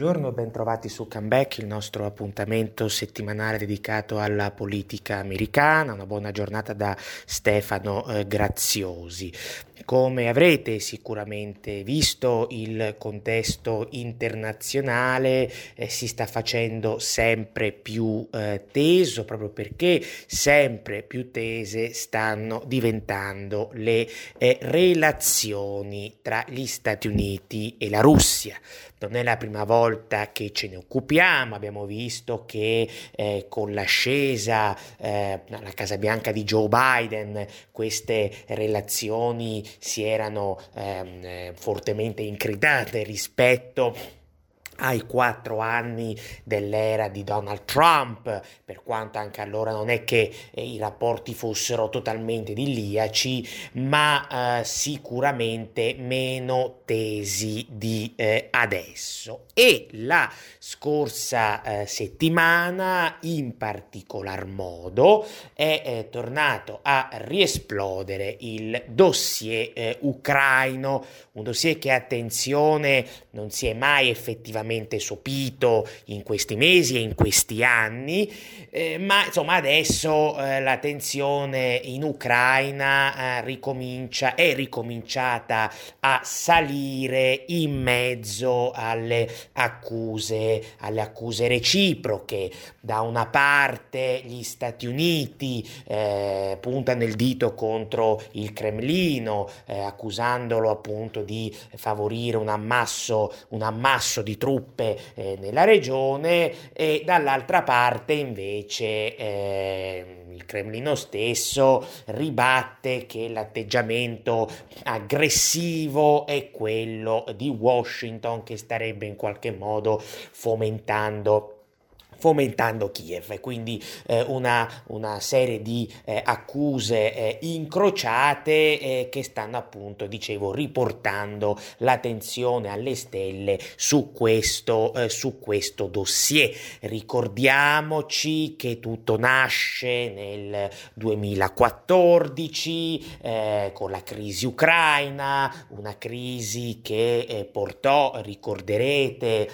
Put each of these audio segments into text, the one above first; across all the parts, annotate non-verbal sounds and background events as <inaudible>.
Buongiorno, bentrovati su Comeback, il nostro appuntamento settimanale dedicato alla politica americana. Una buona giornata da Stefano eh, Graziosi. Come avrete sicuramente visto, il contesto internazionale eh, si sta facendo sempre più eh, teso, proprio perché sempre più tese stanno diventando le eh, relazioni tra gli Stati Uniti e la Russia. Non è la prima volta che ce ne occupiamo, abbiamo visto che eh, con l'ascesa eh, alla Casa Bianca di Joe Biden queste relazioni si erano ehm, eh, fortemente incrinate rispetto ai quattro anni dell'era di Donald Trump, per quanto anche allora non è che eh, i rapporti fossero totalmente idilliaci, ma eh, sicuramente meno tesi di eh, adesso. E la scorsa eh, settimana, in particolar modo, è eh, tornato a riesplodere il dossier eh, ucraino, un dossier che attenzione non si è mai effettivamente estremamente sopito in questi mesi e in questi anni, eh, ma insomma adesso eh, la tensione in Ucraina eh, ricomincia, è ricominciata a salire in mezzo alle accuse, alle accuse reciproche. Da una parte gli Stati Uniti eh, puntano il dito contro il Cremlino, eh, accusandolo appunto di favorire un ammasso, un ammasso di truppe eh, nella regione e dall'altra parte invece eh, il Cremlino stesso ribatte che l'atteggiamento aggressivo è quello di Washington che starebbe in qualche modo fomentando fomentando Kiev. Quindi eh, una, una, serie di eh, accuse eh, incrociate eh, che stanno appunto, dicevo, riportando l'attenzione alle stelle su questo, eh, su questo dossier. Ricordiamoci che tutto nasce nel 2014 eh, con la crisi ucraina, una crisi che portò, ricorderete,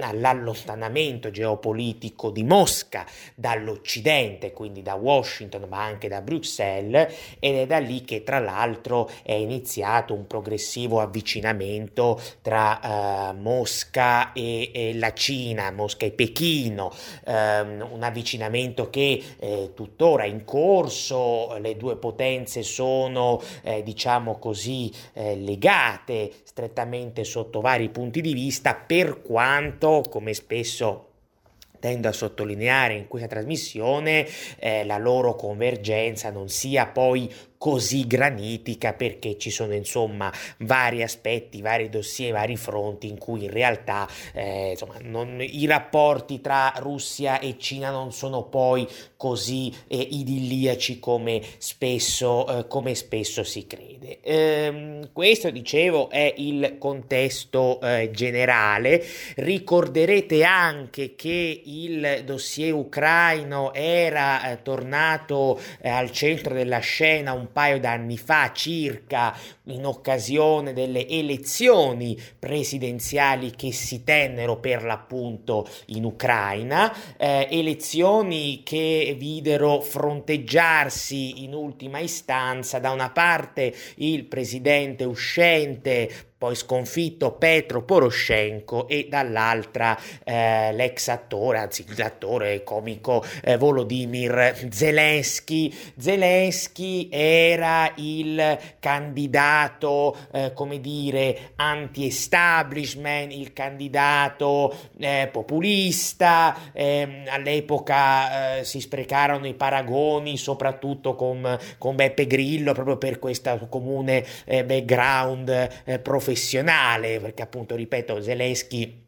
all'allontanamento geopolitico politico di Mosca dall'Occidente, quindi da Washington ma anche da Bruxelles ed è da lì che tra l'altro è iniziato un progressivo avvicinamento tra uh, Mosca e, e, la Cina, Mosca e Pechino, um, un avvicinamento che è tuttora in corso, le due potenze sono eh, diciamo così eh, legate strettamente sotto vari punti di vista per quanto come spesso tendo a sottolineare in questa trasmissione eh, la loro convergenza non sia poi così granitica perché ci sono insomma vari aspetti, vari dossier, vari fronti in cui in realtà eh, insomma, non, i rapporti tra Russia e Cina non sono poi così eh, idilliaci come spesso, eh, come spesso si crede. Ehm, questo dicevo è il contesto eh, generale. Ricorderete anche che il dossier ucraino era eh, tornato eh, al centro della scena un paio d'anni fa circa in occasione delle elezioni presidenziali che si tennero per l'appunto in Ucraina, eh, elezioni che videro fronteggiarsi in ultima istanza da una parte il presidente uscente poi sconfitto Petro Poroshenko e dall'altra eh, l'ex attore, anzi l'attore comico eh, Volodymyr Zelensky. Zelensky era il candidato, eh, come dire, anti-establishment, il candidato eh, populista, ehm, all'epoca eh, si sprecarono i paragoni soprattutto con, con Beppe Grillo proprio per questo comune eh, background professionale professionale, perché appunto, ripeto, Zelensky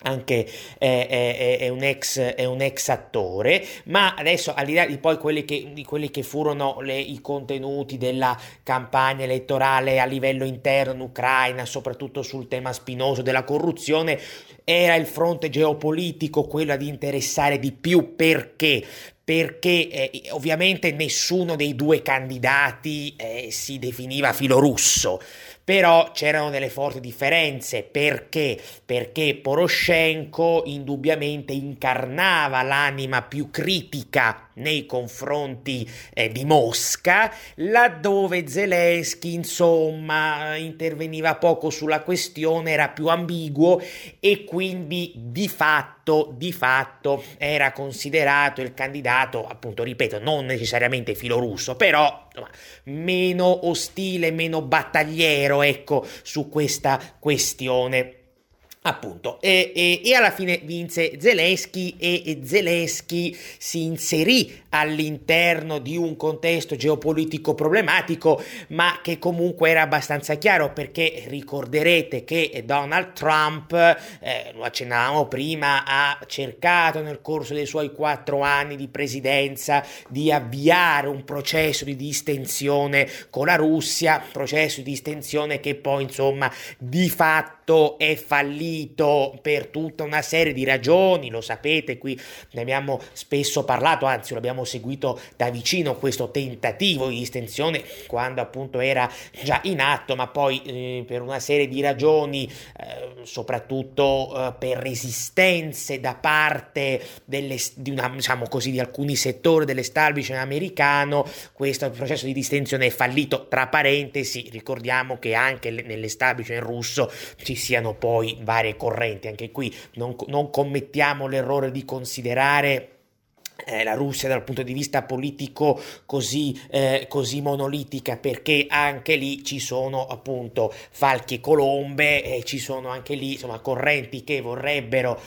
anche è, è, è, un ex, è, un ex, attore, ma adesso al di là di poi quelli che, di quelli che furono le, i contenuti della campagna elettorale a livello interno in Ucraina, soprattutto sul tema spinoso della corruzione, era il fronte geopolitico quello ad interessare di più. Perché? Perché eh, ovviamente nessuno dei due candidati eh, si definiva filorusso però c'erano delle forti differenze perché? Perché Poroshenko indubbiamente incarnava l'anima più critica nei confronti eh, di Mosca, laddove Zelensky insomma interveniva poco sulla questione, era più ambiguo e quindi di fatto, di fatto era considerato il candidato, appunto ripeto, non necessariamente filorusso, però insomma, meno ostile, meno battagliero, ecco, su questa questione. Appunto, e, e, e, alla fine vinse Zelensky e, e Zelensky si inserì all'interno di un contesto geopolitico problematico, ma che comunque era abbastanza chiaro perché ricorderete che Donald Trump, eh, lo accennavamo prima, ha cercato nel corso dei suoi quattro anni di presidenza di avviare un processo di distensione con la Russia, processo di distensione che poi insomma di fatto è fallito per tutta una serie di ragioni, lo sapete, qui ne abbiamo spesso parlato, anzi lo abbiamo seguito da vicino questo tentativo di distensione quando appunto era già in atto, ma poi eh, per una serie di ragioni, eh, soprattutto eh, per resistenze da parte delle, di, una, diciamo così, di alcuni settori dell'establishment americano, questo processo di distensione è fallito. Tra parentesi, ricordiamo che anche nell'establishment russo ci siano poi varie correnti, anche qui non, non commettiamo l'errore di considerare eh, la Russia dal punto di vista politico così, eh, così, monolitica perché anche lì ci sono appunto falchi e colombe e ci sono anche lì insomma correnti che vorrebbero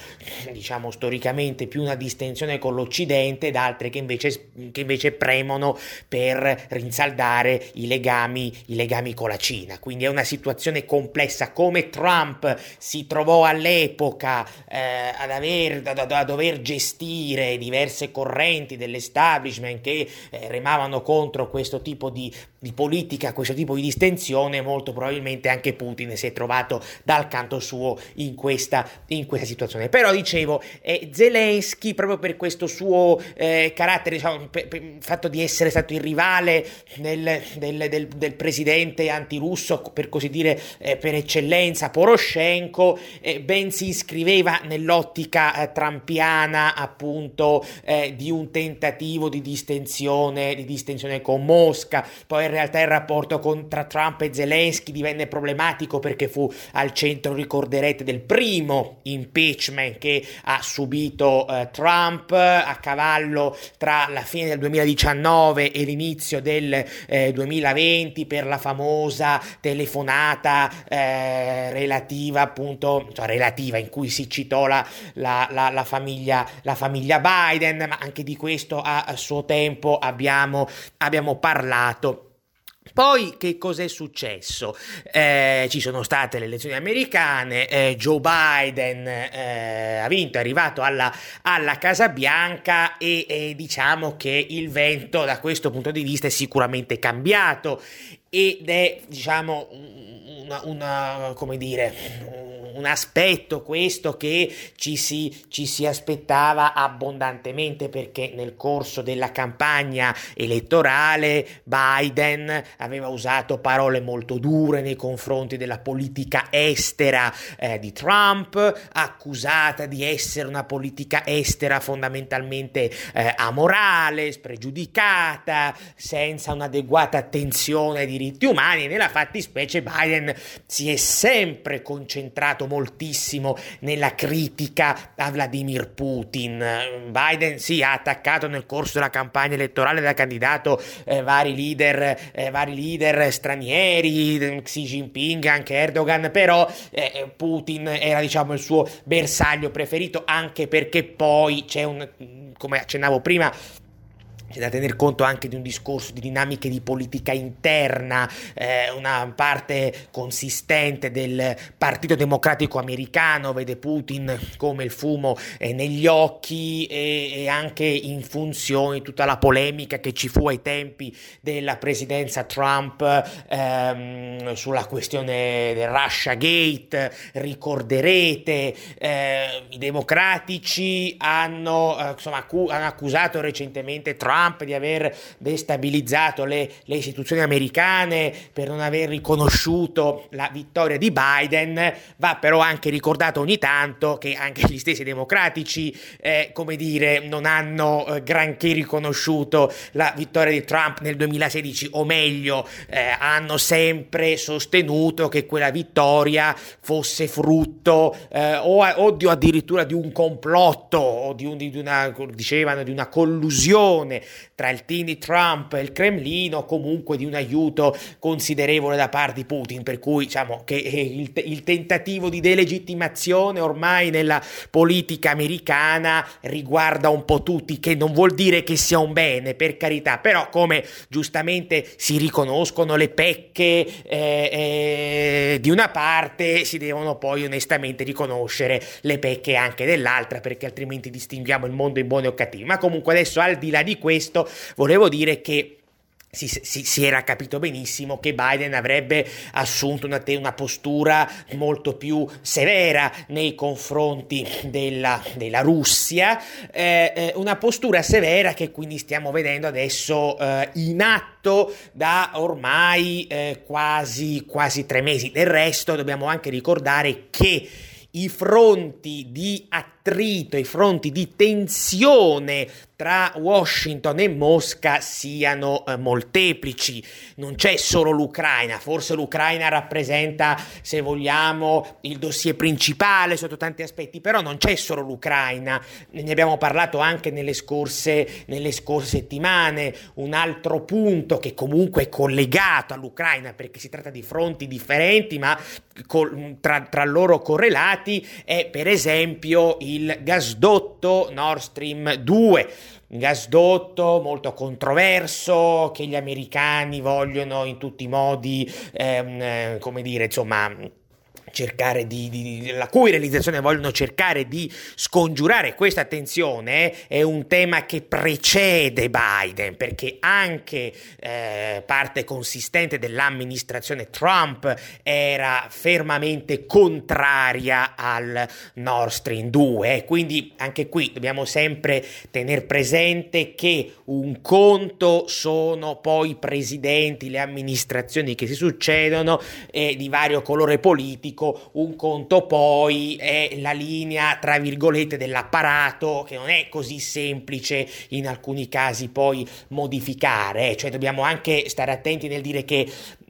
diciamo storicamente più una distensione con l'Occidente ed altre che invece, che invece premono per rinsaldare i legami, i legami con la Cina. Quindi è una situazione complessa come Trump si trovò all'epoca eh, ad aver, da, da dover gestire diverse correnti correnti dell'establishment che eh, remavano contro questo tipo di, di, politica, questo tipo di distensione, molto probabilmente anche Putin si è trovato dal canto suo in questa, in questa situazione. Però dicevo, eh, Zelensky, proprio per questo suo eh, carattere, diciamo, per, per il fatto di essere stato il rivale nel, del, del, del, presidente antirusso, per così dire, eh, per eccellenza, Poroshenko, eh, ben si iscriveva nell'ottica eh, trampiana appunto di un tentativo di distensione, di distensione con Mosca, poi in realtà il rapporto con, tra Trump e Zelensky divenne problematico perché fu al centro, ricorderete, del primo impeachment che ha subito eh, Trump a cavallo tra la fine del 2019 e l'inizio del eh, 2020 per la famosa telefonata eh, relativa appunto, cioè relativa in cui si citò la, la, la, la, famiglia, la famiglia Biden, ma anche di questo a, suo tempo abbiamo, abbiamo parlato. Poi che cos'è successo? Eh, ci sono state le elezioni americane, eh, Joe Biden eh, ha vinto, è arrivato alla, alla Casa Bianca e, e, diciamo che il vento da questo punto di vista è sicuramente cambiato ed è diciamo una, una come dire un aspetto questo che ci si, ci si aspettava abbondantemente perché nel corso della campagna elettorale Biden aveva usato parole molto dure nei confronti della politica estera eh, di Trump, accusata di essere una politica estera fondamentalmente eh, amorale, spregiudicata, senza un'adeguata attenzione ai diritti umani. Nella fattispecie Biden si è sempre concentrato concentrato moltissimo nella critica a Vladimir Putin. Biden sì, ha attaccato nel corso della campagna elettorale da candidato eh, vari, leader, eh, vari leader stranieri, Xi Jinping, anche Erdogan, però eh, Putin era diciamo il suo bersaglio preferito anche perché poi c'è un, come accennavo prima, c'è da tener conto anche di un discorso di dinamiche di politica interna, eh, una parte consistente del Partito Democratico americano vede Putin come il fumo eh, negli occhi e, e, anche in funzione di tutta la polemica che ci fu ai tempi della presidenza Trump ehm, sulla questione del Russia Gate, ricorderete, eh, i democratici hanno, eh, insomma, accu- hanno accusato recentemente Trump Trump di aver destabilizzato le, le, istituzioni americane, per non aver riconosciuto la vittoria di Biden, va però anche ricordato ogni tanto che anche gli stessi democratici, eh, come dire, non hanno eh, granché riconosciuto la vittoria di Trump nel 2016, o meglio, eh, hanno sempre sostenuto che quella vittoria fosse frutto eh, o, o di, addirittura di un complotto o di, un, di una, dicevano, di una collusione tra il di Trump e il Cremlino, comunque di un aiuto considerevole da parte di Putin, per cui diciamo che il, il tentativo di delegittimazione ormai nella politica americana riguarda un po' tutti, che non vuol dire che sia un bene, per carità, però come giustamente si riconoscono le pecche eh, eh, di una parte, si devono poi onestamente riconoscere le pecche anche dell'altra, perché altrimenti distinguiamo il mondo in buoni o cattivi. Ma comunque adesso al di là di questo, questo, volevo dire che si, si, si, era capito benissimo che Biden avrebbe assunto una, una postura molto più severa nei confronti della, della Russia, eh, eh, una postura severa che quindi stiamo vedendo adesso eh, in atto da ormai eh, quasi, quasi tre mesi. Del resto dobbiamo anche ricordare che i fronti di attrito, i fronti di tensione tra Washington e Mosca siano eh, molteplici. Non c'è solo l'Ucraina, forse l'Ucraina rappresenta, se vogliamo, il dossier principale sotto tanti aspetti, però non c'è solo l'Ucraina, ne abbiamo parlato anche nelle scorse, nelle scorse settimane. Un altro punto che comunque è collegato all'Ucraina, perché si tratta di fronti differenti, ma col, tra, tra loro correlati, è per esempio il gasdotto Nord Stream 2 gasdotto molto controverso che gli americani vogliono in tutti i modi, ehm, eh, come dire, insomma cercare di, di, la cui realizzazione vogliono cercare di scongiurare. Questa tensione è un tema che precede Biden perché anche eh, parte consistente dell'amministrazione Trump era fermamente contraria al Nord Stream 2 quindi anche qui dobbiamo sempre tenere presente che un conto sono poi i presidenti le amministrazioni che si succedono eh, di vario colore politico politico, un conto poi è la linea, tra virgolette, dell'apparato che non è così semplice in alcuni casi poi modificare, cioè dobbiamo anche stare attenti nel dire che,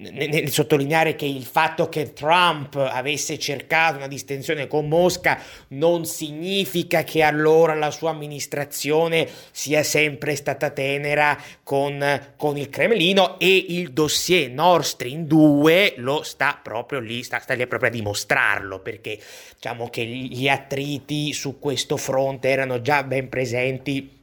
nel sottolineare che il fatto che Trump avesse cercato una distensione con Mosca non significa che allora la sua amministrazione sia sempre stata tenera con, con il Cremlino e il dossier Nord Stream 2 lo sta proprio lì, sta, sta lì proprio a dimostrarlo perché diciamo che gli attriti su questo fronte erano già ben presenti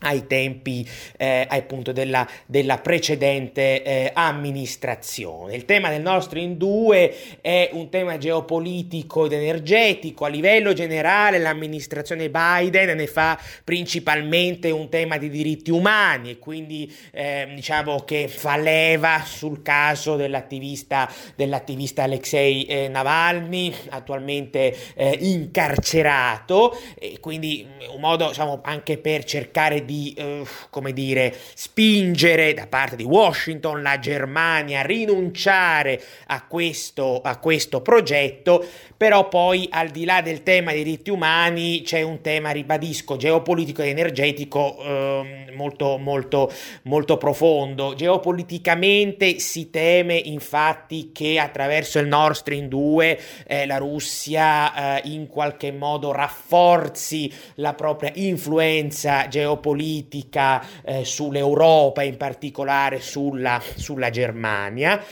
ai tempi eh, appunto della, della precedente eh, amministrazione. Il tema del nostro in due è un tema geopolitico ed energetico. A livello generale l'amministrazione Biden ne fa principalmente un tema di diritti umani e quindi eh, diciamo che fa leva sul caso dell'attivista, dell'attivista Alexei eh, Navalny, attualmente eh, incarcerato e quindi un modo diciamo, anche per cercare di di, eh, come dire, spingere da parte di Washington la Germania a rinunciare a questo, a questo progetto, però poi al di là del tema dei diritti umani c'è un tema, ribadisco, geopolitico ed energetico eh, molto, molto, molto profondo. Geopoliticamente si teme infatti che attraverso il Nord Stream 2 eh, la Russia eh, in qualche modo rafforzi la propria influenza geopolitica politica eh, sull'Europa, in particolare sulla, sulla Germania.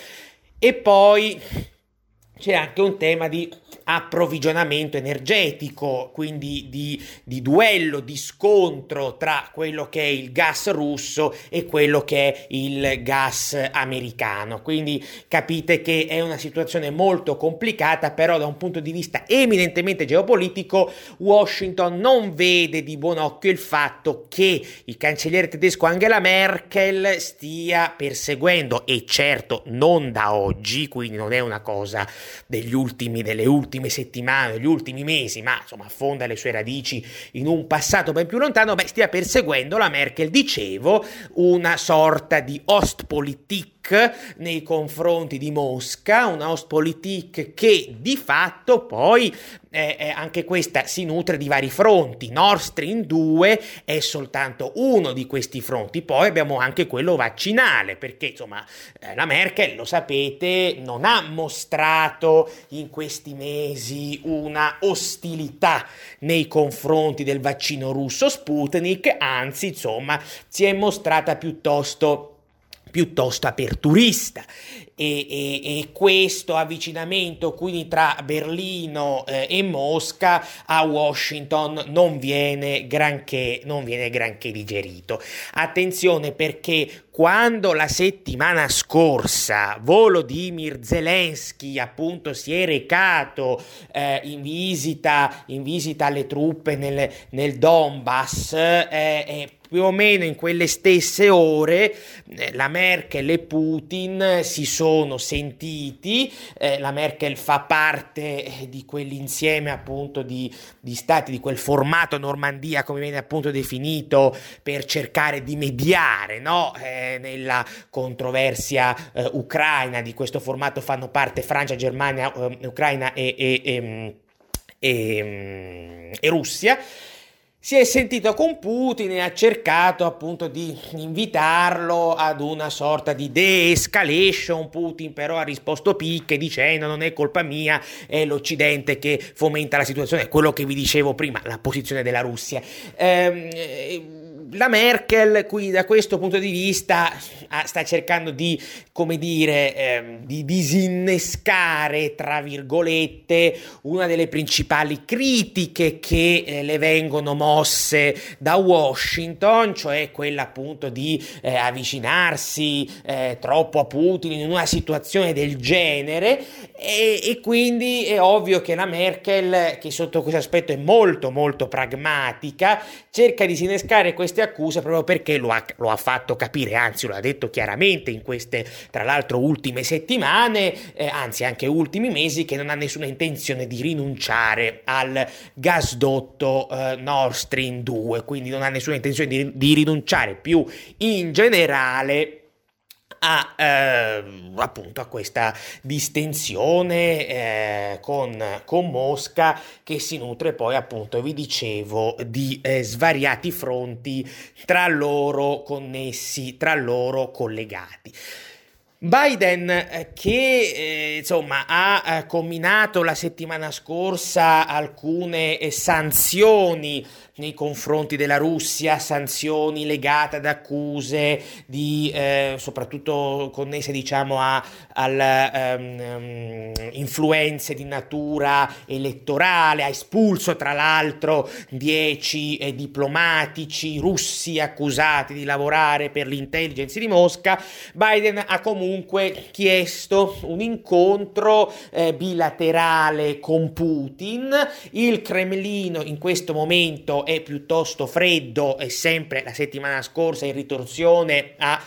E poi c'è anche un tema di approvvigionamento energetico, quindi di, di, duello, di scontro tra quello che è il gas russo e quello che è il gas americano. Quindi capite che è una situazione molto complicata, però da un punto di vista eminentemente geopolitico Washington non vede di buon occhio il fatto che il cancelliere tedesco Angela Merkel stia perseguendo e certo non da oggi, quindi non è una cosa degli ultimi delle ultime ultime settimane, degli ultimi mesi, ma insomma affonda le sue radici in un passato ben più lontano, beh, stia perseguendo la Merkel, dicevo, una sorta di Ostpolitik nei confronti di Mosca, una Ostpolitik che di fatto poi eh, eh, anche questa si nutre di vari fronti. Nord Stream 2 è soltanto uno di questi fronti, poi abbiamo anche quello vaccinale, perché insomma eh, la Merkel, lo sapete, non ha mostrato in questi mesi una ostilità nei confronti del vaccino russo Sputnik, anzi insomma si è mostrata piuttosto piuttosto aperturista e, e, e, questo avvicinamento quindi tra Berlino eh, e Mosca a Washington non viene granché, non viene granché digerito. Attenzione perché quando la settimana scorsa Volodymyr Zelensky appunto si è recato eh, in, visita, in visita alle truppe nel, nel Donbass eh, eh più o meno in quelle stesse ore eh, la Merkel e Putin si sono sentiti, eh, la Merkel fa parte eh, di quell'insieme appunto di, di, stati, di quel formato Normandia come viene appunto definito per cercare di mediare no? eh, nella controversia eh, ucraina, di questo formato fanno parte Francia, Germania, eh, Ucraina e, e, e, e, e Russia si è sentito con Putin e ha cercato appunto di invitarlo ad una sorta di de-escalation. Putin però ha risposto picche dicendo non è colpa mia, è l'Occidente che fomenta la situazione, quello che vi dicevo prima, la posizione della Russia. Ehm, la Merkel qui da questo punto di vista sta cercando di, come dire, eh, di disinnescare, tra virgolette, una delle principali critiche che eh, le vengono mosse da Washington, cioè quella appunto di eh, avvicinarsi eh, troppo a Putin in una situazione del genere. E, e quindi è ovvio che la Merkel, che sotto questo aspetto è molto molto pragmatica, cerca di disinnescare queste queste accuse proprio perché lo ha, lo ha, fatto capire, anzi lo ha detto chiaramente in queste, tra l'altro, ultime settimane, eh, anzi anche ultimi mesi, che non ha nessuna intenzione di rinunciare al gasdotto eh, Nord Stream 2, quindi non ha nessuna intenzione di, di rinunciare più in generale a, eh, appunto a questa distensione eh, con, con, Mosca che si nutre poi appunto vi dicevo di eh, svariati fronti tra loro connessi tra loro collegati. Biden eh, che eh, insomma ha eh, combinato la settimana scorsa alcune eh, sanzioni nei confronti della Russia, sanzioni legate ad accuse di eh, soprattutto connesse diciamo a alle um, influenze di natura elettorale, ha espulso tra l'altro dieci eh, diplomatici russi accusati di lavorare per l'intelligence di Mosca. Biden ha comunque chiesto un incontro eh, bilaterale con Putin. Il Cremlino in questo momento è piuttosto freddo e sempre la settimana scorsa in ritorsione ha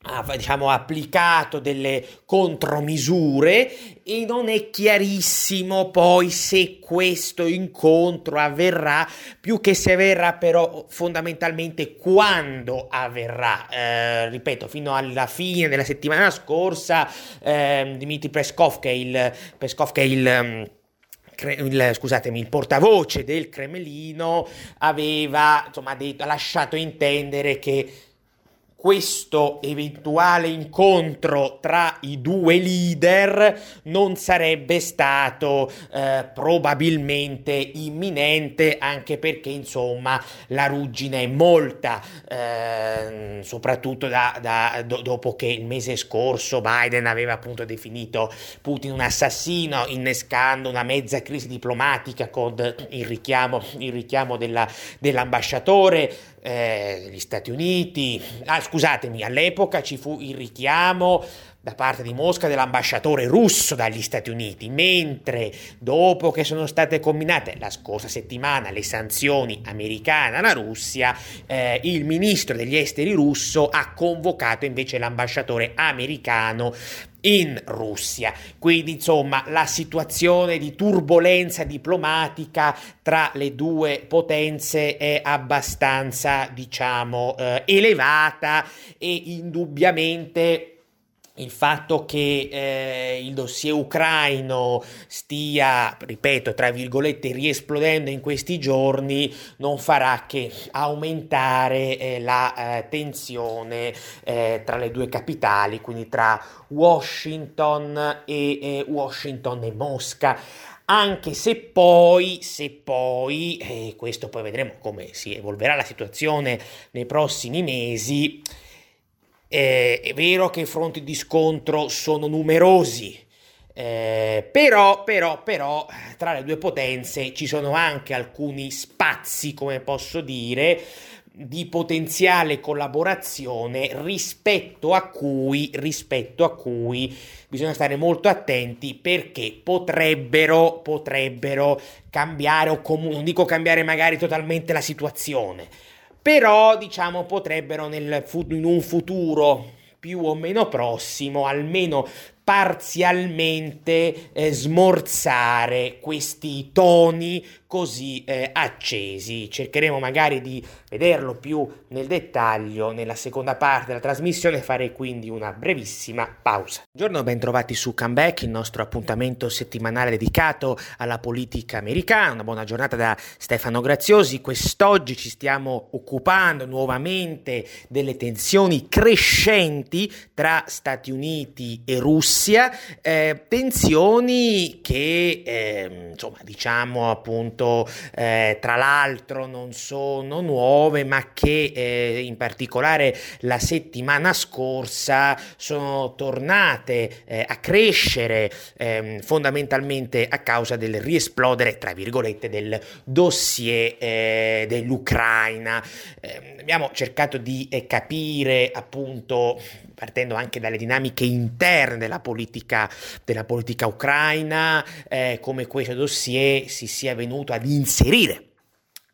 ha diciamo, applicato delle contromisure e non è chiarissimo poi se questo incontro avverrà, più che se avverrà però fondamentalmente quando avverrà. Eh, ripeto, fino alla fine della settimana scorsa eh, Dmitry Peskov che è il, Peskov, che è il mm, il, scusatemi, il portavoce del Cremlino aveva insomma, detto, lasciato intendere che questo eventuale incontro tra i due leader non sarebbe stato eh, probabilmente imminente anche perché insomma la ruggine è molta eh, soprattutto da, da, do, dopo che il mese scorso Biden aveva appunto definito Putin un assassino innescando una mezza crisi diplomatica con il richiamo, il richiamo della, dell'ambasciatore eh, Stati Uniti. Ah, scusatemi, all'epoca ci fu il richiamo da parte di Mosca dell'ambasciatore russo dagli Stati Uniti, mentre dopo che sono state combinate la scorsa settimana le sanzioni americane alla Russia, eh, il ministro degli esteri russo ha convocato invece l'ambasciatore americano in Russia. Quindi, insomma, la situazione di turbolenza diplomatica tra le due potenze è abbastanza, diciamo, eh, elevata e indubbiamente il fatto che eh, il dossier ucraino stia, ripeto, tra virgolette, riesplodendo in questi giorni non farà che aumentare eh, la eh, tensione eh, tra le due capitali, quindi tra Washington e Washington e Mosca. Anche se poi, se poi, e questo poi vedremo come si evolverà la situazione nei prossimi mesi, eh, è vero che i fronti di scontro sono numerosi, eh, però, però, però, tra le due potenze ci sono anche alcuni spazi, come posso dire, di potenziale collaborazione rispetto a cui, rispetto a cui bisogna stare molto attenti perché potrebbero, potrebbero cambiare o comunque, non dico cambiare magari totalmente la situazione, però diciamo potrebbero nel, in un futuro più o meno prossimo almeno parzialmente eh, smorzare questi toni così eh, accesi. Cercheremo magari di vederlo più nel dettaglio nella seconda parte della trasmissione, farei quindi una brevissima pausa. Buongiorno, ben trovati su Comeback, il nostro appuntamento settimanale dedicato alla politica americana. Una buona giornata da Stefano Graziosi. Quest'oggi ci stiamo occupando nuovamente delle tensioni crescenti tra Stati Uniti e Russia Russia, eh, tensioni che eh, insomma diciamo appunto eh, tra l'altro non sono nuove ma che eh, in particolare la settimana scorsa sono tornate eh, a crescere ehm, fondamentalmente a causa del riesplodere tra virgolette del dossier eh, dell'Ucraina. Ehm, abbiamo cercato di capire appunto partendo anche dalle dinamiche interne della politica, della politica ucraina, eh, come questo dossier si sia venuto ad inserire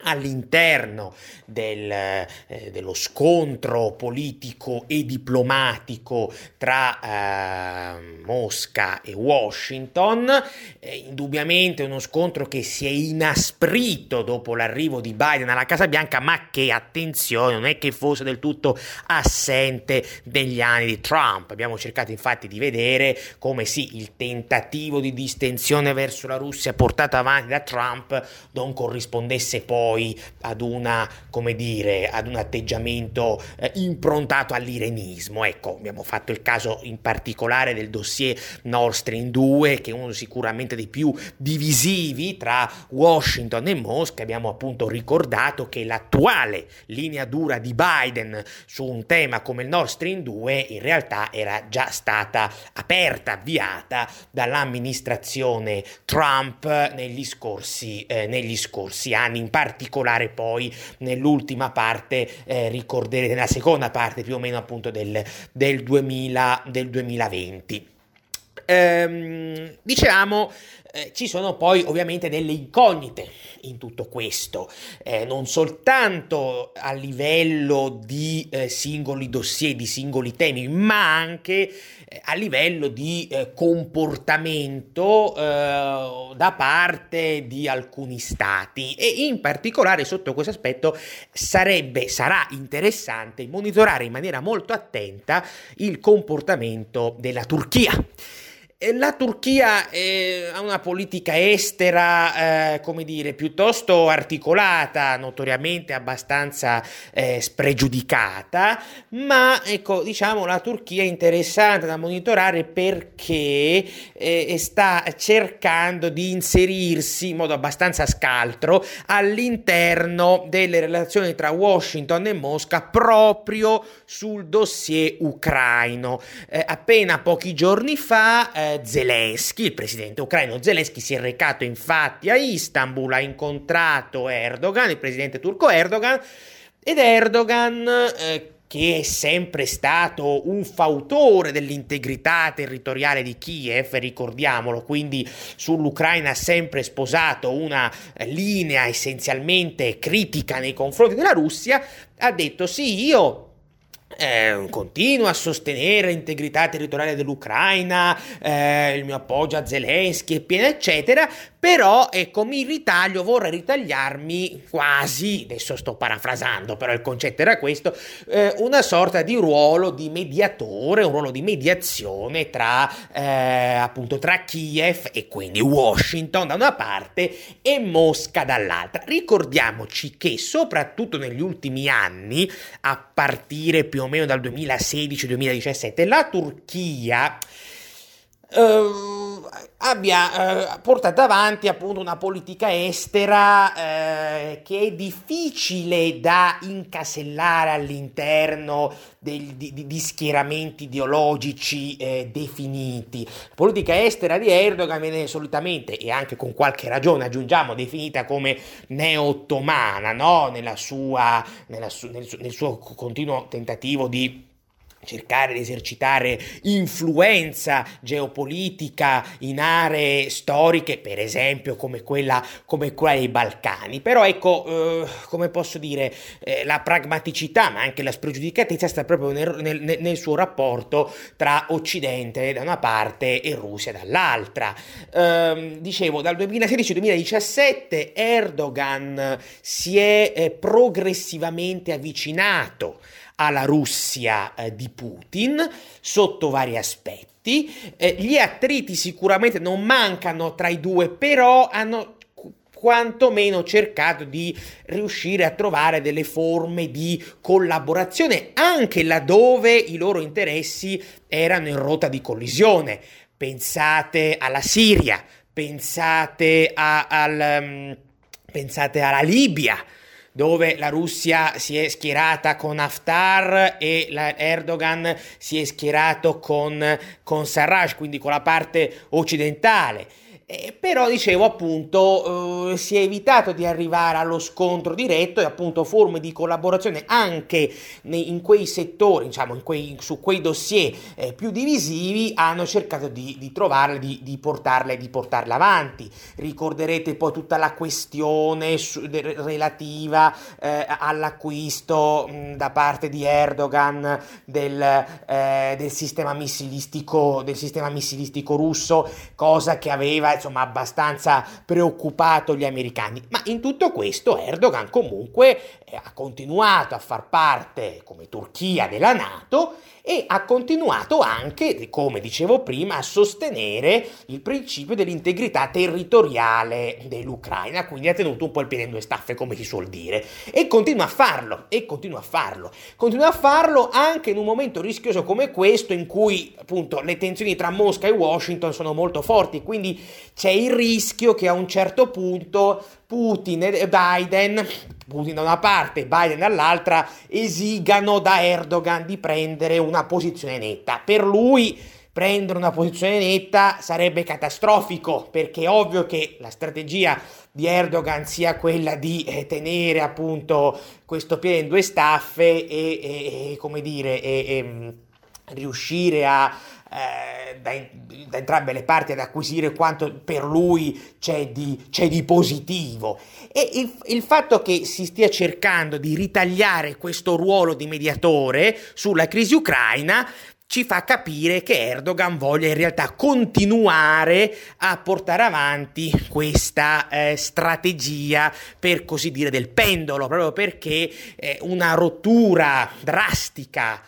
all'interno del, eh, dello scontro politico e diplomatico tra eh, Mosca e Washington, eh, indubbiamente uno scontro che si è inasprito dopo l'arrivo di Biden alla Casa Bianca, ma che, attenzione, non è che fosse del tutto assente degli anni di Trump. Abbiamo cercato infatti di vedere come sì, il tentativo di distensione verso la Russia portato avanti da Trump non corrispondesse poi poi ad una, come dire, ad un atteggiamento eh, improntato all'irenismo. Ecco, abbiamo fatto il caso in particolare del dossier Nord Stream 2, che è uno sicuramente dei più divisivi tra Washington e Mosca. Abbiamo appunto ricordato che l'attuale linea dura di Biden su un tema come il Nord Stream 2 in realtà era già stata aperta, avviata dall'amministrazione Trump negli scorsi, eh, negli scorsi anni, in particolare particolare poi nell'ultima parte, eh, ricorderete, nella seconda parte più o meno appunto del, del, 2000, del 2020. Ehm, diciamo eh, ci sono poi ovviamente delle incognite in tutto questo, eh, non soltanto a livello di eh, singoli dossier, di singoli temi, ma anche eh, a livello di eh, comportamento eh, da parte di alcuni stati e in particolare sotto questo aspetto sarebbe, sarà interessante monitorare in maniera molto attenta il comportamento della Turchia. La Turchia eh, ha una politica estera, eh, come dire, piuttosto articolata, notoriamente abbastanza eh, spregiudicata, ma ecco, diciamo, la Turchia è interessante da monitorare perché eh, sta cercando di inserirsi in modo abbastanza scaltro all'interno delle relazioni tra Washington e Mosca proprio sul dossier ucraino. Eh, appena pochi giorni fa eh, Zelensky, il presidente ucraino Zelensky si è recato infatti a Istanbul, ha incontrato Erdogan, il presidente turco Erdogan, ed Erdogan, eh, che è sempre stato un fautore dell'integrità territoriale di Kiev, ricordiamolo, quindi sull'Ucraina ha sempre sposato una linea essenzialmente critica nei confronti della Russia, ha detto sì, io eh, continuo a sostenere l'integrità territoriale dell'Ucraina, eh, il mio appoggio a Zelensky, eccetera, però ecco mi ritaglio, vorrei ritagliarmi quasi, adesso sto parafrasando, però il concetto era questo, eh, una sorta di ruolo di mediatore, un ruolo di mediazione tra eh, appunto tra Kiev e quindi Washington da una parte e Mosca dall'altra. Ricordiamoci che soprattutto negli ultimi anni, a partire più o meno dal 2016-2017, la Turchia Uh, abbia uh, portato avanti appunto una politica estera uh, che è difficile da incasellare all'interno del, di, di, schieramenti ideologici eh, definiti. La politica estera di Erdogan viene solitamente, e anche con qualche ragione aggiungiamo, definita come neo-ottomana, no? nella sua, nella su, nel, nel suo continuo tentativo di cercare di esercitare influenza geopolitica in aree storiche, per esempio come quella, come quella dei Balcani. Però ecco, eh, come posso dire, eh, la pragmaticità, ma anche la spregiudicatezza sta proprio nel, nel, nel, suo rapporto tra Occidente da una parte e Russia dall'altra. Eh, dicevo, dal 2016-2017 Erdogan si è eh, progressivamente avvicinato alla Russia eh, di Putin sotto vari aspetti. Eh, gli attriti sicuramente non mancano tra i due, però hanno quantomeno cercato di riuscire a trovare delle forme di collaborazione anche laddove i loro interessi erano in rotta di collisione. Pensate alla Siria, pensate, a, al, um, pensate alla Libia dove la Russia si è schierata con Haftar e Erdogan si è schierato con, con Sarraj, quindi con la parte occidentale. Eh, però dicevo appunto eh, si è evitato di arrivare allo scontro diretto e appunto forme di collaborazione anche nei, in quei settori, diciamo in quei, su quei dossier eh, più divisivi hanno cercato di, di trovarle, di, di, portarle, di portarle avanti. Ricorderete poi tutta la questione su, de, relativa eh, all'acquisto mh, da parte di Erdogan del, eh, del, sistema del sistema missilistico russo, cosa che aveva insomma abbastanza preoccupato gli americani. Ma in tutto questo Erdogan comunque ha continuato a far parte come Turchia della Nato e ha continuato anche, come dicevo prima, a sostenere il principio dell'integrità territoriale dell'Ucraina, quindi ha tenuto un po' il piede in due staffe, come si suol dire, e continua a farlo, e continua a farlo, continua a farlo anche in un momento rischioso come questo, in cui appunto le tensioni tra Mosca e Washington sono molto forti, quindi c'è il rischio che a un certo punto Putin e Biden, Putin da una parte, Biden dall'altra, esigano da Erdogan di prendere una posizione netta. Per lui prendere una posizione netta sarebbe catastrofico, perché è ovvio che la strategia di Erdogan sia quella di eh, tenere appunto questo piede in due staffe e, e, e come dire, e, e riuscire a eh, da, da, entrambe le parti ad acquisire quanto per lui c'è di, c'è di positivo. E il, il, fatto che si stia cercando di ritagliare questo ruolo di mediatore sulla crisi ucraina ci fa capire che Erdogan voglia in realtà continuare a portare avanti questa eh, strategia, per così dire, del pendolo, proprio perché eh, una rottura drastica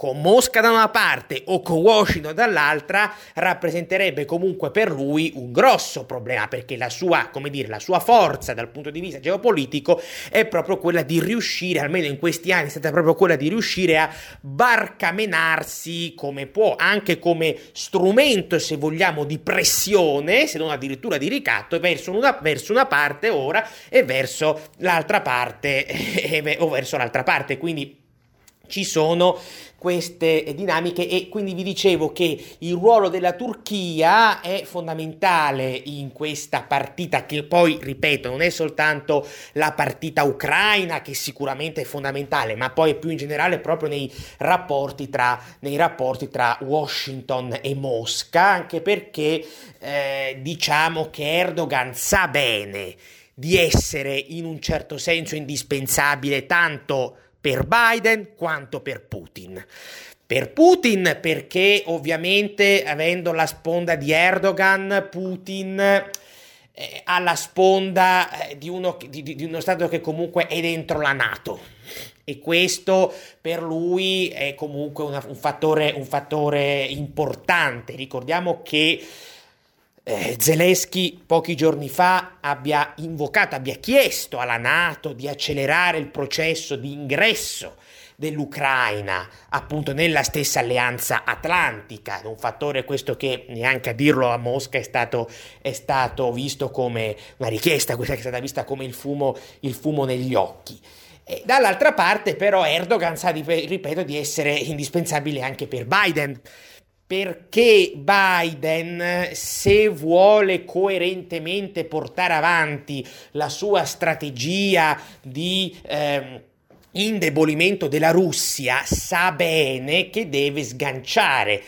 con Mosca da una parte o con Washington dall'altra rappresenterebbe comunque per lui un grosso problema perché la sua, come dire, la sua forza dal punto di vista geopolitico è proprio quella di riuscire, almeno in questi anni è stata proprio quella di riuscire a barcamenarsi come può, anche come strumento, se vogliamo, di pressione, se non addirittura di ricatto, verso una, verso una parte ora e verso l'altra parte, <laughs> o verso l'altra parte. Quindi ci sono queste dinamiche e quindi vi dicevo che il ruolo della Turchia è fondamentale in questa partita che poi, ripeto, non è soltanto la partita ucraina che sicuramente è fondamentale, ma poi più in generale proprio nei rapporti tra, nei rapporti tra Washington e Mosca, anche perché eh, diciamo che Erdogan sa bene di essere in un certo senso indispensabile tanto per Biden quanto per Putin. Per Putin perché ovviamente avendo la sponda di Erdogan, Putin eh, ha la sponda eh, di, uno, di, di uno Stato che comunque è dentro la Nato e questo per lui è comunque una, un, fattore, un fattore importante. Ricordiamo che eh, Zelensky pochi giorni fa abbia invocato, abbia chiesto alla Nato di accelerare il processo di ingresso dell'Ucraina appunto nella stessa alleanza atlantica, un fattore questo che neanche a dirlo a Mosca è stato, è stato visto come una richiesta, questa che è stata vista come il fumo, il fumo negli occhi. E dall'altra parte però Erdogan sa, ripeto, di essere indispensabile anche per Biden perché Biden, se vuole coerentemente portare avanti la sua strategia di eh, indebolimento della Russia, sa bene che deve sganciare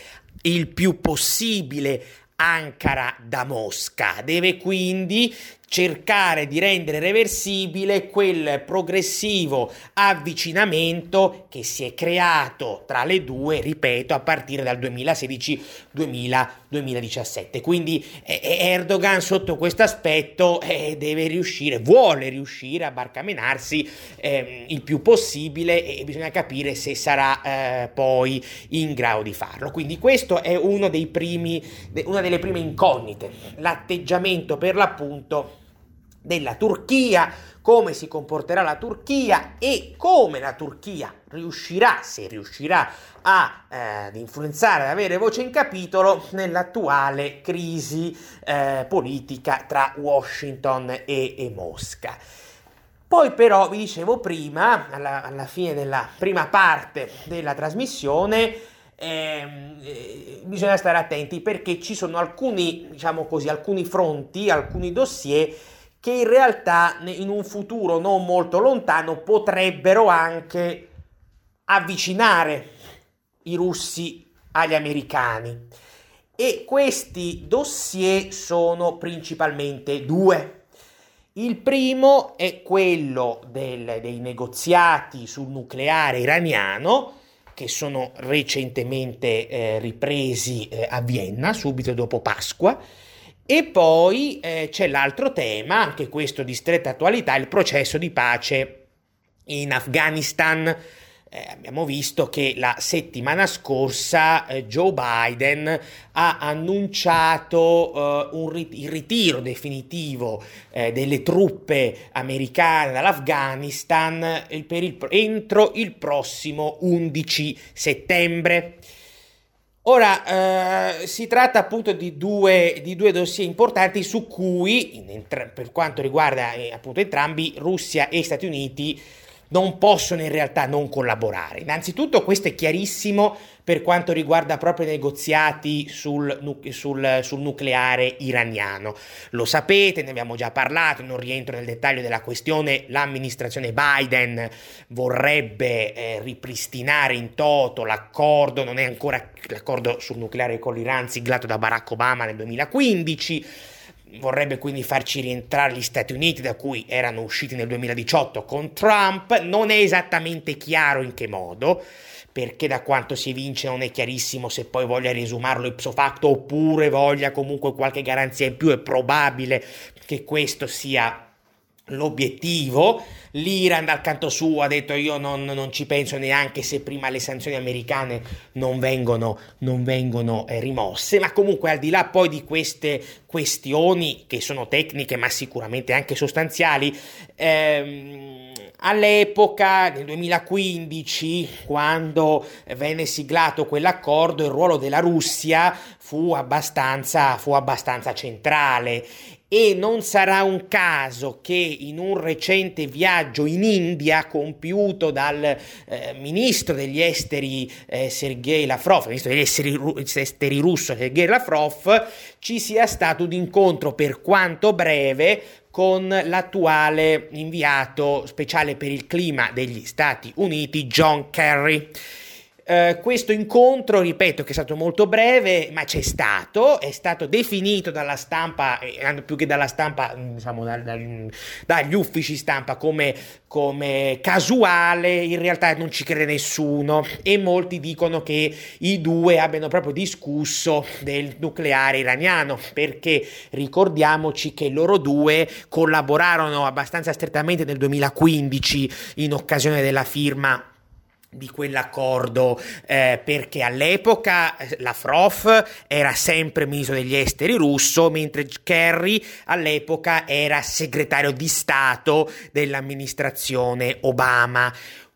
il più possibile Ankara da Mosca. Deve quindi cercare di rendere reversibile quel progressivo avvicinamento che si è creato tra le due, ripeto, a partire dal 2016-2017. Quindi eh, Erdogan sotto questo aspetto eh, deve riuscire, vuole riuscire a barcamenarsi eh, il più possibile e bisogna capire se sarà eh, poi in grado di farlo. Quindi questo è uno dei primi, una delle prime incognite, l'atteggiamento per l'appunto della Turchia, come si comporterà la Turchia e come la Turchia riuscirà, se riuscirà a, eh, ad influenzare, ad avere voce in capitolo nell'attuale crisi eh, politica tra Washington e, e, Mosca. Poi però, vi dicevo prima, alla, alla fine della prima parte della trasmissione, ehm, eh, bisogna stare attenti perché ci sono alcuni, diciamo così, alcuni fronti, alcuni dossier che in realtà in un futuro non molto lontano potrebbero anche avvicinare i russi agli americani. E questi dossier sono principalmente due. Il primo è quello del, dei negoziati sul nucleare iraniano, che sono recentemente eh, ripresi eh, a Vienna, subito dopo Pasqua, e poi eh, c'è l'altro tema, anche questo di stretta attualità, il processo di pace in Afghanistan. Eh, abbiamo visto che la settimana scorsa eh, Joe Biden ha annunciato eh, rit- il ritiro definitivo eh, delle truppe americane dall'Afghanistan eh, il, entro il prossimo 11 settembre. Ora, eh, si tratta appunto di due, di due, dossier importanti su cui, entra- per quanto riguarda eh, appunto entrambi, Russia e Stati Uniti non possono in realtà non collaborare. Innanzitutto questo è chiarissimo per quanto riguarda proprio i negoziati sul, sul, sul, nucleare iraniano. Lo sapete, ne abbiamo già parlato, non rientro nel dettaglio della questione, l'amministrazione Biden vorrebbe eh, ripristinare in toto l'accordo, non è ancora l'accordo sul nucleare con l'Iran siglato da Barack Obama nel 2015 vorrebbe quindi farci rientrare gli Stati Uniti da cui erano usciti nel 2018 con Trump, non è esattamente chiaro in che modo, perché da quanto si evince non è chiarissimo se poi voglia riesumarlo ipso facto oppure voglia comunque qualche garanzia in più, è probabile che questo sia l'obiettivo. L'Iran dal canto suo ha detto io non, non, ci penso neanche se prima le sanzioni americane non vengono, non vengono eh, rimosse, ma comunque al di là poi di queste questioni che sono tecniche ma sicuramente anche sostanziali, ehm, all'epoca, nel 2015, quando venne siglato quell'accordo, il ruolo della Russia fu abbastanza, fu abbastanza centrale e non sarà un caso che in un recente viaggio in India compiuto dal eh, ministro degli esteri eh, Sergei Lavrov, ministro degli esteri, esteri russo Sergei Lavrov, ci sia stato un incontro per quanto breve con l'attuale inviato speciale per il clima degli Stati Uniti John Kerry. Uh, questo incontro, ripeto, che è stato molto breve, ma c'è stato, è stato definito dalla stampa, eh, più che dalla stampa, mm, diciamo da, da, dagli uffici stampa come, come, casuale, in realtà non ci crede nessuno. E molti dicono che i due abbiano proprio discusso del nucleare iraniano, perché ricordiamoci che loro due collaborarono abbastanza strettamente nel 2015 in occasione della firma di quell'accordo eh, perché all'epoca eh, la Frof era sempre ministro degli esteri russo mentre Kerry all'epoca era segretario di Stato dell'amministrazione Obama.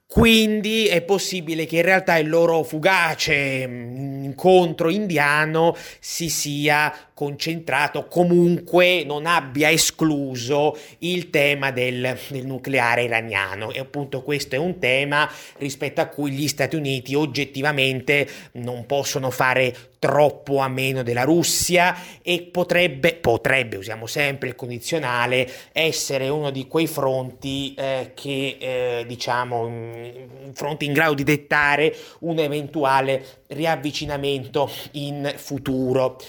Quindi è possibile che in realtà il loro fugace mm, incontro indiano si sia concentrato, comunque non abbia escluso il tema del, del, nucleare iraniano. E appunto questo è un tema rispetto a cui gli Stati Uniti oggettivamente non possono fare troppo a meno della Russia e potrebbe, potrebbe, usiamo sempre il condizionale, essere uno di quei fronti eh, che eh, diciamo un fronte in grado di dettare un eventuale riavvicinamento in futuro.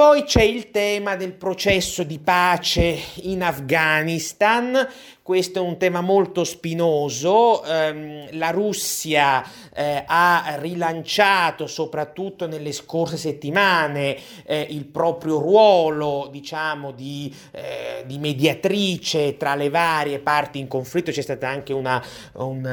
Poi c'è il tema del processo di pace in Afghanistan, questo è un tema molto spinoso, ehm, la Russia eh, ha rilanciato soprattutto nelle scorse settimane eh, il proprio ruolo diciamo di, eh, di, mediatrice tra le varie parti in conflitto, c'è stato anche una, un,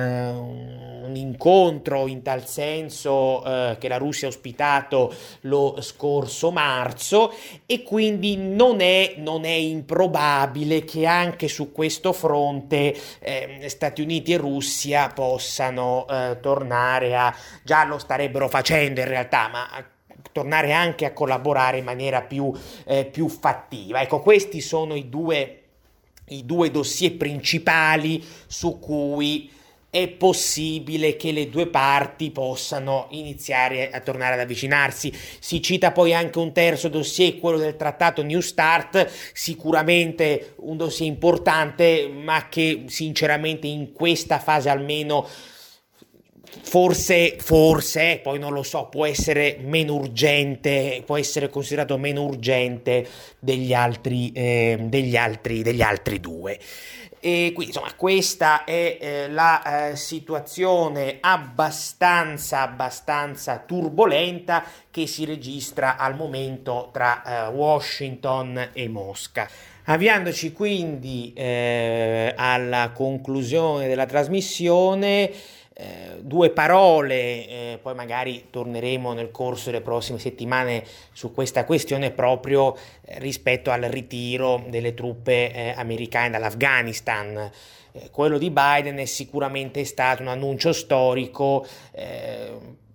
un, incontro in tal senso eh, che la Russia ha ospitato lo scorso marzo e quindi non è, non è improbabile che anche su questo fronte fronte eh, Stati Uniti e Russia possano eh, tornare a, già lo starebbero facendo in realtà, ma tornare anche a collaborare in maniera più, eh, più fattiva. Ecco, questi sono i due, i due dossier principali su cui è possibile che le due parti possano iniziare a tornare ad avvicinarsi. Si cita poi anche un terzo dossier, quello del trattato New Start, sicuramente un dossier importante, ma che sinceramente in questa fase almeno forse, forse, poi non lo so, può essere meno urgente, può essere considerato meno urgente degli altri, eh, degli altri, degli altri due. E quindi insomma questa è eh, la eh, situazione abbastanza abbastanza turbolenta che si registra al momento tra eh, Washington e Mosca. Avviandoci quindi eh, alla conclusione della trasmissione, eh, due parole, eh, poi magari torneremo nel corso delle prossime settimane su questa questione proprio eh, rispetto al ritiro delle truppe eh, americane dall'Afghanistan. Eh, quello di Biden è sicuramente stato un annuncio storico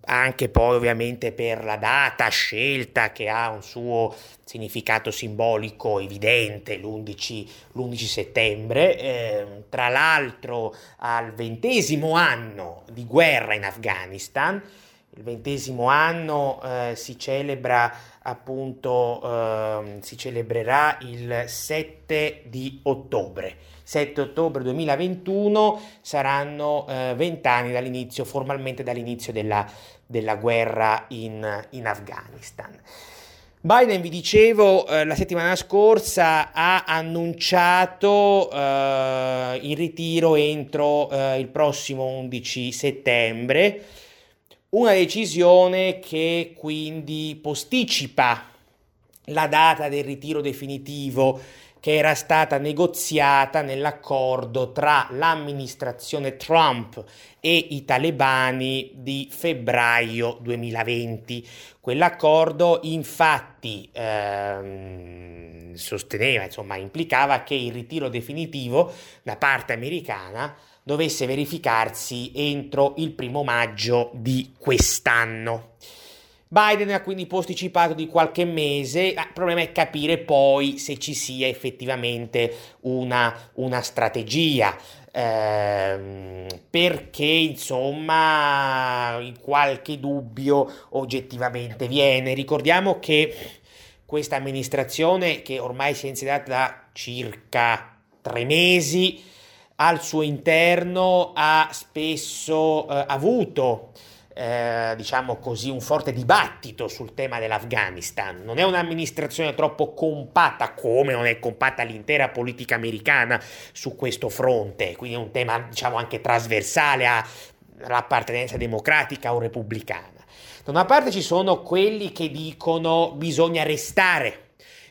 anche poi ovviamente per la data scelta che ha un suo significato simbolico evidente, l'11, l'11 settembre, eh, tra l'altro al ventesimo anno di guerra in Afghanistan, il ventesimo anno eh, si celebra appunto, eh, si celebrerà il 7 di ottobre. 7 ottobre 2021 saranno eh, vent'anni dall'inizio, formalmente dall'inizio della, della guerra in, in Afghanistan. Biden, vi dicevo, eh, la settimana scorsa ha annunciato eh, il ritiro entro eh, il prossimo 11 settembre, una decisione che quindi posticipa la data del ritiro definitivo che era stata negoziata nell'accordo tra l'amministrazione Trump e i talebani di febbraio 2020. Quell'accordo infatti ehm, sosteneva, insomma, implicava che il ritiro definitivo da parte americana dovesse verificarsi entro il primo maggio di quest'anno. Biden ha quindi posticipato di qualche mese, il problema è capire poi se ci sia effettivamente una, una strategia. Ehm, perché insomma qualche dubbio oggettivamente viene. Ricordiamo che questa amministrazione, che ormai si è insediata da circa tre mesi, al suo interno ha spesso eh, avuto eh, diciamo così, un forte dibattito sul tema dell'Afghanistan. Non è un'amministrazione troppo compatta, come non è compatta l'intera politica americana su questo fronte, quindi è un tema, diciamo, anche trasversale all'appartenenza democratica o repubblicana. Da una parte ci sono quelli che dicono bisogna restare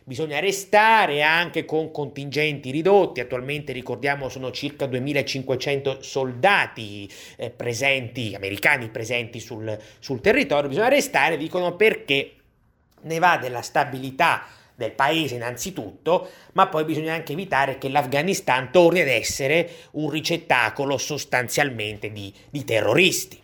Bisogna restare anche con contingenti ridotti, attualmente ricordiamo sono circa 2500 soldati eh, presenti, americani presenti sul, sul territorio, bisogna restare, dicono perché ne va della stabilità del paese innanzitutto, ma poi bisogna anche evitare che l'Afghanistan torni ad essere un ricettacolo sostanzialmente di, di terroristi.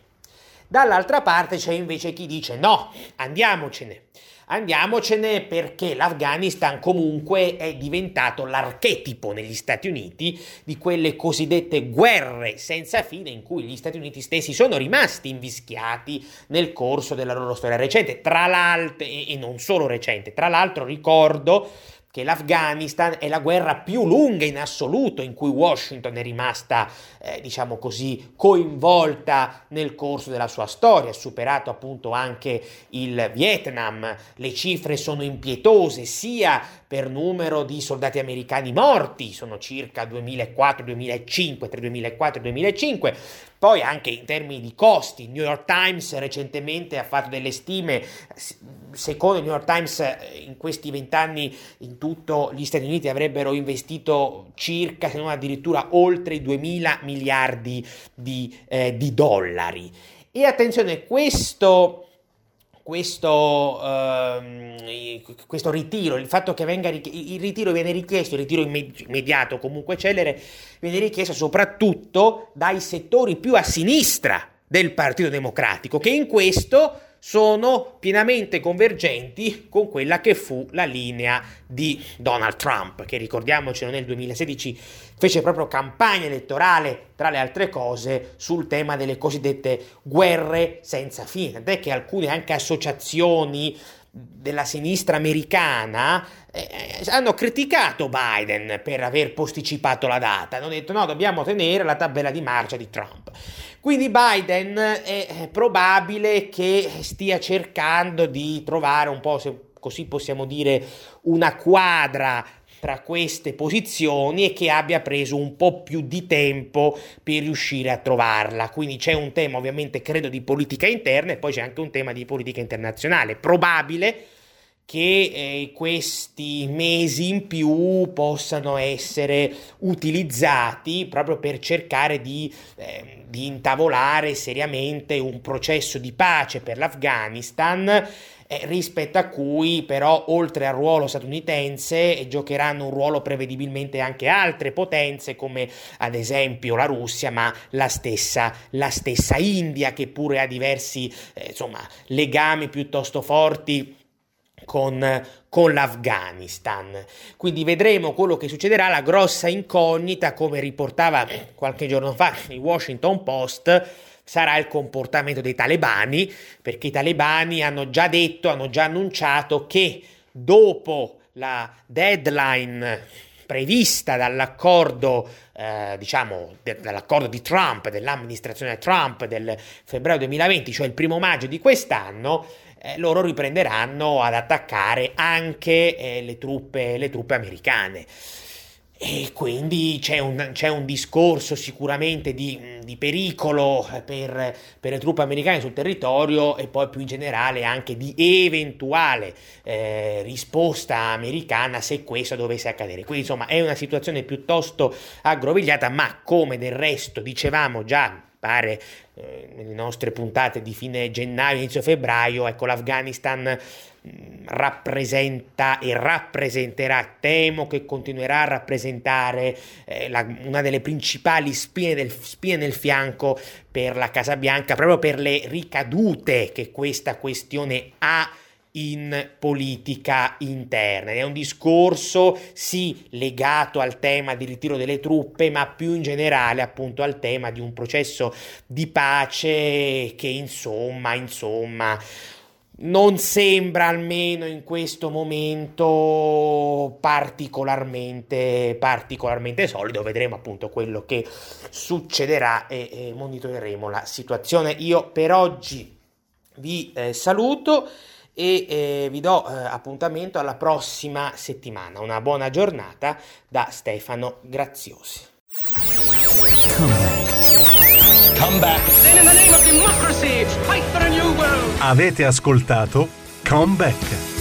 Dall'altra parte c'è invece chi dice no, andiamocene. Andiamocene perché l'Afghanistan comunque è diventato l'archetipo negli Stati Uniti di quelle cosiddette guerre senza fine in cui gli Stati Uniti stessi sono rimasti invischiati nel corso della loro storia recente, tra l'altro, e non solo recente, tra l'altro ricordo che l'Afghanistan è la guerra più lunga in assoluto in cui Washington è rimasta, eh, diciamo così, coinvolta nel corso della sua storia, superato appunto anche il Vietnam, le cifre sono impietose sia per numero di soldati americani morti, sono circa 2004-2005, tra 2004 e 2005, poi anche in termini di costi, il New York Times recentemente ha fatto delle stime, secondo il New York Times in questi vent'anni in tutto gli Stati Uniti avrebbero investito circa, se non addirittura oltre i 2 miliardi di, eh, di dollari. E attenzione, questo questo, uh, questo, ritiro, il fatto che venga, il ritiro viene richiesto, il ritiro immediato comunque celere, viene richiesto soprattutto dai settori più a sinistra del Partito Democratico, che in questo sono pienamente convergenti con quella che fu la linea di Donald Trump, che ricordiamocelo nel 2016 fece proprio campagna elettorale, tra le altre cose, sul tema delle cosiddette guerre senza fine, tant'è che alcune anche associazioni della sinistra americana eh, hanno criticato Biden per aver posticipato la data, hanno detto no, dobbiamo tenere la tabella di marcia di Trump. Quindi Biden è probabile che stia cercando di trovare un po', se così possiamo dire, una quadra tra queste posizioni e che abbia preso un po' più di tempo per riuscire a trovarla. Quindi c'è un tema ovviamente credo di politica interna e poi c'è anche un tema di politica internazionale. Probabile che eh, questi mesi in più possano essere utilizzati proprio per cercare di, eh, di intavolare seriamente un processo di pace per l'Afghanistan eh, rispetto a cui però oltre al ruolo statunitense giocheranno un ruolo prevedibilmente anche altre potenze come ad esempio la Russia ma la stessa, la stessa India che pure ha diversi eh, insomma, legami piuttosto forti con, con, l'Afghanistan. Quindi vedremo quello che succederà. La grossa incognita, come riportava qualche giorno fa il Washington Post, sarà il comportamento dei talebani, perché i talebani hanno già detto, hanno già annunciato che dopo la deadline prevista dall'accordo, eh, diciamo, de- dall'accordo di Trump, dell'amministrazione Trump del febbraio 2020, cioè il primo maggio di quest'anno, eh, loro riprenderanno ad attaccare anche eh, le, truppe, le truppe americane. e quindi c'è un, c'è un discorso sicuramente di, di pericolo per, per, le truppe americane sul territorio e poi più in generale anche di eventuale eh, risposta americana se questo dovesse accadere. Quindi insomma è una situazione piuttosto aggrovigliata, ma come del resto dicevamo già pare eh, nelle nostre puntate di fine gennaio, inizio febbraio, ecco l'Afghanistan mm, rappresenta e rappresenterà, temo che continuerà a rappresentare eh, la, una delle principali spine, del, spine nel fianco per la Casa Bianca, proprio per le ricadute che questa questione ha in politica interna. È un discorso sì legato al tema del ritiro delle truppe, ma più in generale appunto al tema di un processo di pace che insomma, insomma, non sembra almeno in questo momento particolarmente, particolarmente solido. Vedremo appunto quello che succederà e, e monitoreremo la situazione. Io per oggi vi eh, saluto e eh, vi do eh, appuntamento alla prossima settimana. Una buona giornata da Stefano Graziosi. Come back. Come back. in the name of democracy, fight for a new world. Avete ascoltato Come Back.